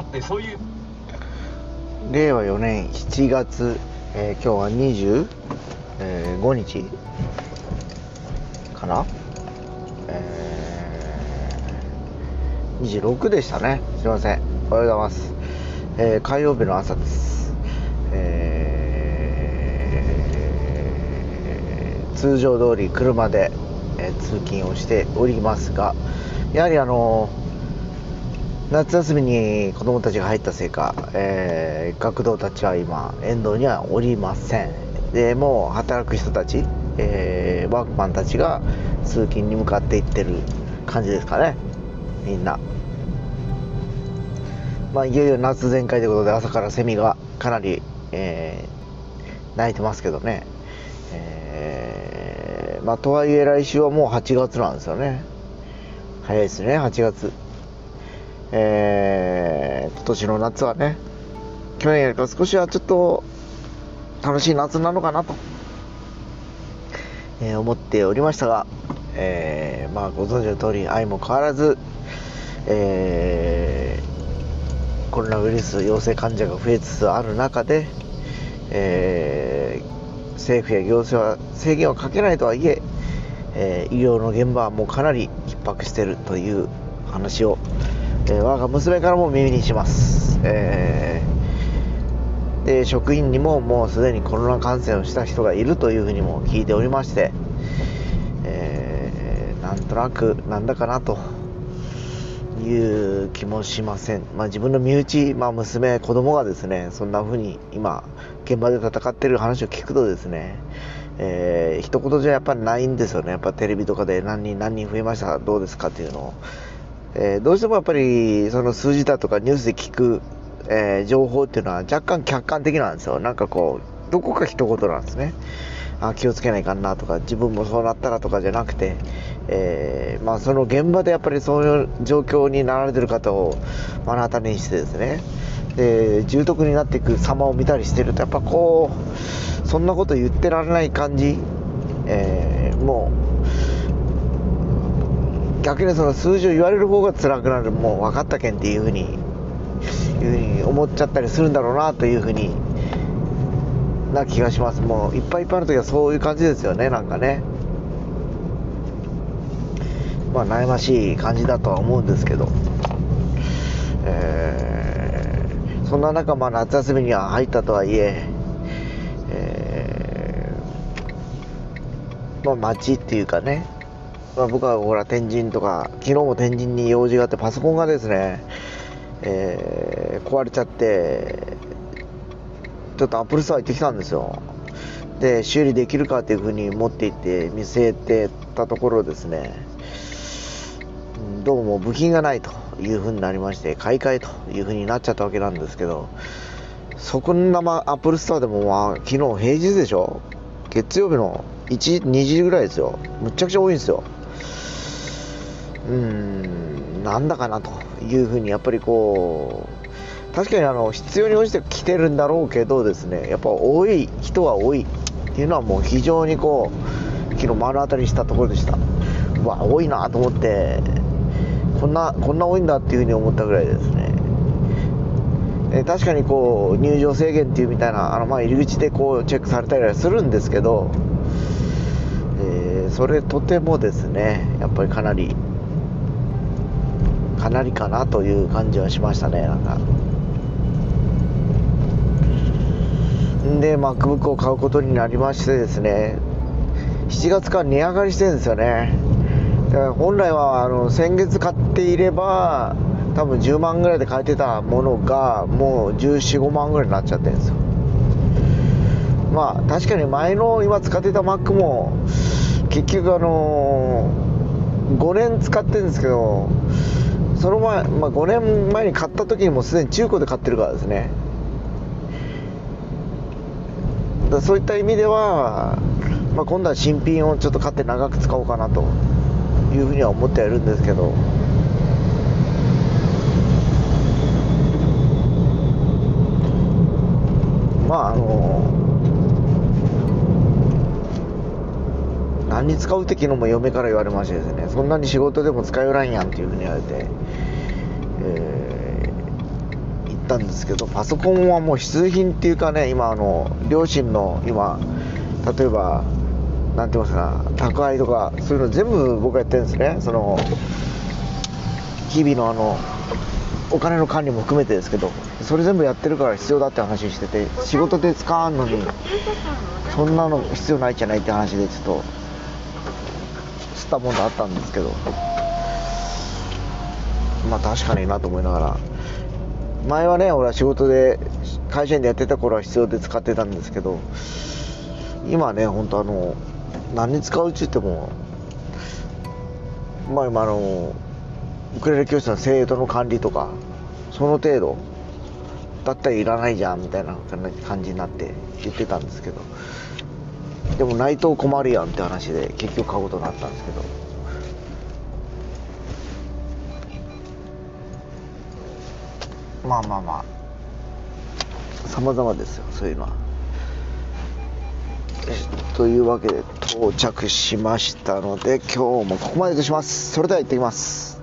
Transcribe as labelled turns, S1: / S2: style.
S1: あってそういう。
S2: 令和4年7月、えー今日は25日かな、えー、26でしたね。すいません。おはようございます、えー火曜日の朝です、えー通常通り車で、えー通勤をしておりますがやはりあの夏休みに子供たちが入ったせいか、えー学童たちは今沿道にはおりません。でもう働く人たち、えーワークマンたちが通勤に向かっていってる感じですかね。みんな。まあいよいよ夏全開ということで朝からセミがかなり、えー鳴いてますけどね。えーまあとはいえ来週はもう8月なんですよね。早いですね8月。えー今年の夏はね去年よりか少しはちょっと楽しい夏なのかなと、えー思っておりましたが、えーまあご存知の通り相も変わらず、えーコロナウイルス陽性患者が増えつつある中で、えー政府や行政は制限をかけないとはいええー医療の現場はもうかなり逼迫しているという話を、え我が娘からも耳にします、えーで職員にももうすでにコロナ感染をした人がいるというふうにも聞いておりまして、えーなんとなくなんだかなという気もしません、まあ、自分の身内、まあ、娘、子供がですねそんな風に今、現場で戦っている話を聞くとですね、えー、一言じゃやっぱりないんですよね、やっぱテレビとかで何人、何人増えました、どうですかっていうのを、えーどうしてもやっぱりその数字だとかニュースで聞く、えー情報っていうのは若干客観的なんですよ、なんかこう、どこか一言なんですね。あ気をつけないかなとか自分もそうなったらとかじゃなくて、えーまあ、その現場でやっぱりそういう状況になられてる方を目の当たりにしてですね。で重篤になっていく様を見たりしてるとやっぱこうそんなこと言ってられない感じ、えもう逆にその数字を言われる方が辛くなるもう分かったけんっていうふうにいうふうに思っちゃったりするんだろうなというふうにな気がします。もういっぱいいっぱいの時はそういう感じですよねなんかね。まあ悩ましい感じだとは思うんですけど。えーそんな中まあ夏休みには入ったとはいええーまあ街っていうかね、まあ、僕はほら天神とか昨日も天神に用事があってパソコンがですねえー壊れちゃってちょっと Apple Store 行ってきたんですよ。で修理できるかっていうふうに持って行って見せてたところですね。どうも部品がないというふうになりまして買い替えというふうになっちゃったわけなんですけどそこんなま Apple Store でもまあ昨日平日でしょ？月曜日の1 2時ぐらいですよ。むちゃくちゃ多いんですよ。うーんなんだかなというふうにやっぱりこう確かにあの必要に応じて来てるんだろうけどですねやっぱ多い人は多いっていうのはもう非常にこう昨日目の当たりにしたところでした。うわ多いなと思ってこんなこんな多いんだっていうふうに思ったぐらいですね。え確かにこう入場制限っていうみたいなあのまあ入り口でこうチェックされたりはするんですけど、えーそれとてもですねやっぱりかなりかなりかなという感じはしましたねなんか。んで MacBook を買うことになりましてですね7月から値上がりしてるんですよね。だから本来はあの先月買っていれば多分10万ぐらいで買えてたものがもう1415万ぐらいになっちゃってるんですよ。まあ確かに前の今使ってた Mac も結局あの5年使ってるんですけどその前、まあ、5年前に買った時にもすでに中古で買ってるからですね。だそういった意味では、まあ、今度は新品をちょっと買って長く使おうかなというふうには思ってはいるんですけど。まああの何に使うって昨日も嫁から言われましてですねそんなに仕事でも使いよらんやんっていうふうに言われて、えーったんですけどパソコンはもう必需品っていうかね今あの両親の今例えばなんて言いますか宅配とかそういうの全部僕がやってるんですね。その日々のあのお金の管理も含めてですけどそれ全部やってるから必要だって話してて仕事で使わんのにそんなの必要ないじゃないって話でちょっとったものあったんですけど。まあ確かになと思いながら。前はね俺は仕事で会社員でやってた頃は必要で使ってたんですけど。今はね本当あの何に使うっちってもまあ今あのウクレレ教室の生徒の管理とかその程度だったらいらないじゃんみたいな感じになって言ってたんですけど。でもないと困るやんって話で結局買うことになったんですけど。まあまあまあ。様々ですよそういうのは。というわけで到着しましたので今日もここまでとします。それでは行ってきます。